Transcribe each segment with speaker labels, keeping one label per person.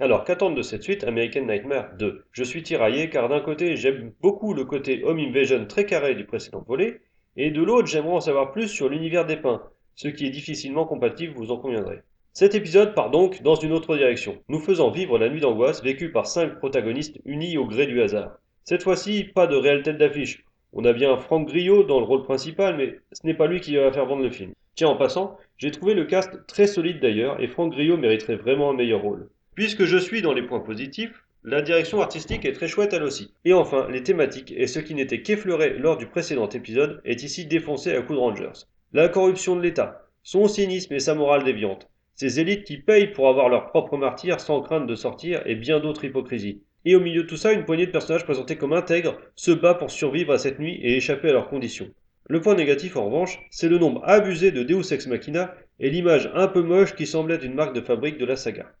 Speaker 1: Alors, qu'attendre de cette suite American Nightmare 2 Je suis tiraillé car d'un côté, j'aime beaucoup le côté Home Invasion très carré du précédent volet, et de l'autre, j'aimerais en savoir plus sur l'univers des pins, ce qui est difficilement compatible, vous en conviendrez. Cet épisode part donc dans une autre direction, nous faisant vivre la nuit d'angoisse vécue par cinq protagonistes unis au gré du hasard. Cette fois-ci, pas de réelle tête d'affiche. On a bien Franck Griot dans le rôle principal, mais ce n'est pas lui qui va faire vendre le film. Tiens, en passant, j'ai trouvé le cast très solide d'ailleurs, et Franck Griot mériterait vraiment un meilleur rôle. Puisque je suis dans les points positifs, la direction artistique est très chouette elle aussi. Et enfin, les thématiques et ce qui n'était qu'effleuré lors du précédent épisode est ici défoncé à coups de Rangers. La corruption de l'État, son cynisme et sa morale déviante, ces élites qui payent pour avoir leur propre martyr sans crainte de sortir et bien d'autres hypocrisies. Et au milieu de tout ça, une poignée de personnages présentés comme intègres se bat pour survivre à cette nuit et échapper à leurs conditions. Le point négatif en revanche, c'est le nombre abusé de Deus Ex Machina et l'image un peu moche qui semblait une marque de fabrique de la saga.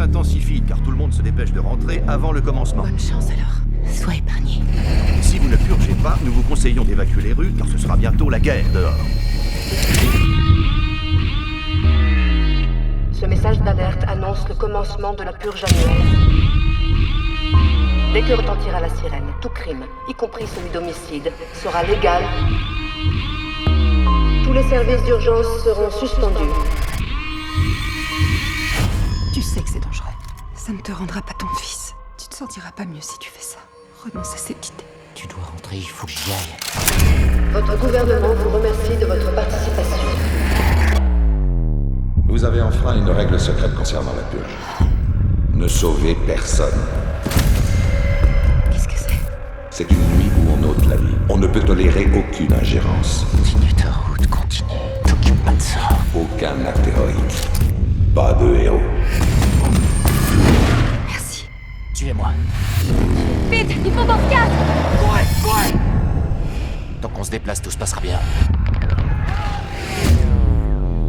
Speaker 2: S'intensifie car tout le monde se dépêche de rentrer avant le commencement.
Speaker 3: Bonne chance alors. Sois épargné.
Speaker 2: Si vous ne purgez pas, nous vous conseillons d'évacuer les rues car ce sera bientôt la guerre dehors.
Speaker 4: Ce message d'alerte annonce le commencement de la purge annuelle. Dès que retentira la sirène, tout crime, y compris celui d'homicide, sera légal. Tous les services d'urgence seront suspendus.
Speaker 3: Tu sais que c'est dangereux. Ça ne te rendra pas ton fils. Tu te sentiras pas mieux si tu fais ça. Renonce à cette idée.
Speaker 5: Tu dois rentrer, il faut que j'y aille.
Speaker 4: Votre gouvernement vous remercie de votre participation.
Speaker 6: Vous avez enfreint une règle secrète concernant la purge. Ne sauvez personne.
Speaker 3: Qu'est-ce que c'est?
Speaker 6: C'est une nuit où on ôte la vie. On ne peut tolérer aucune ingérence.
Speaker 5: Continue ta route, continue. T'occupe pas de ça.
Speaker 6: Aucun acte héroïque. Pas de héros.
Speaker 5: Suivez-moi.
Speaker 7: Vite, il faut qu'on se casse
Speaker 5: Courez, courez Tant qu'on se déplace, tout se passera bien.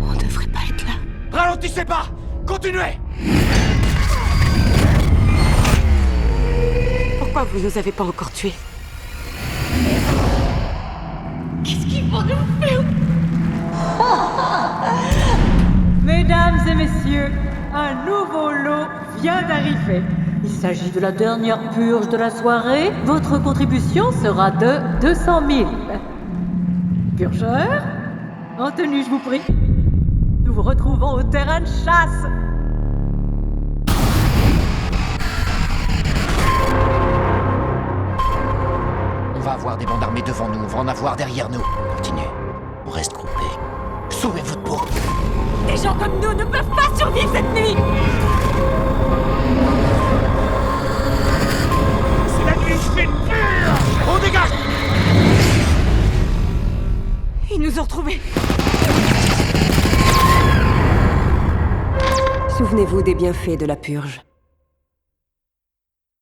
Speaker 3: On devrait pas être là.
Speaker 5: Ralentissez pas Continuez
Speaker 3: Pourquoi vous nous avez pas encore tués?
Speaker 7: Qu'est-ce qu'ils vont nous faire?
Speaker 8: Mesdames et messieurs, un nouveau lot vient d'arriver. Il s'agit de la dernière purge de la soirée. Votre contribution sera de 200 000. Purgeur En tenue, je vous prie. Nous vous retrouvons au terrain de chasse.
Speaker 5: On va avoir des bandes armées devant nous, on va en avoir derrière nous. Continuez. On reste groupés. Sauvez votre peau
Speaker 7: Des gens comme nous ne peuvent pas survivre cette nuit
Speaker 3: nous Souvenez-vous des bienfaits de la purge.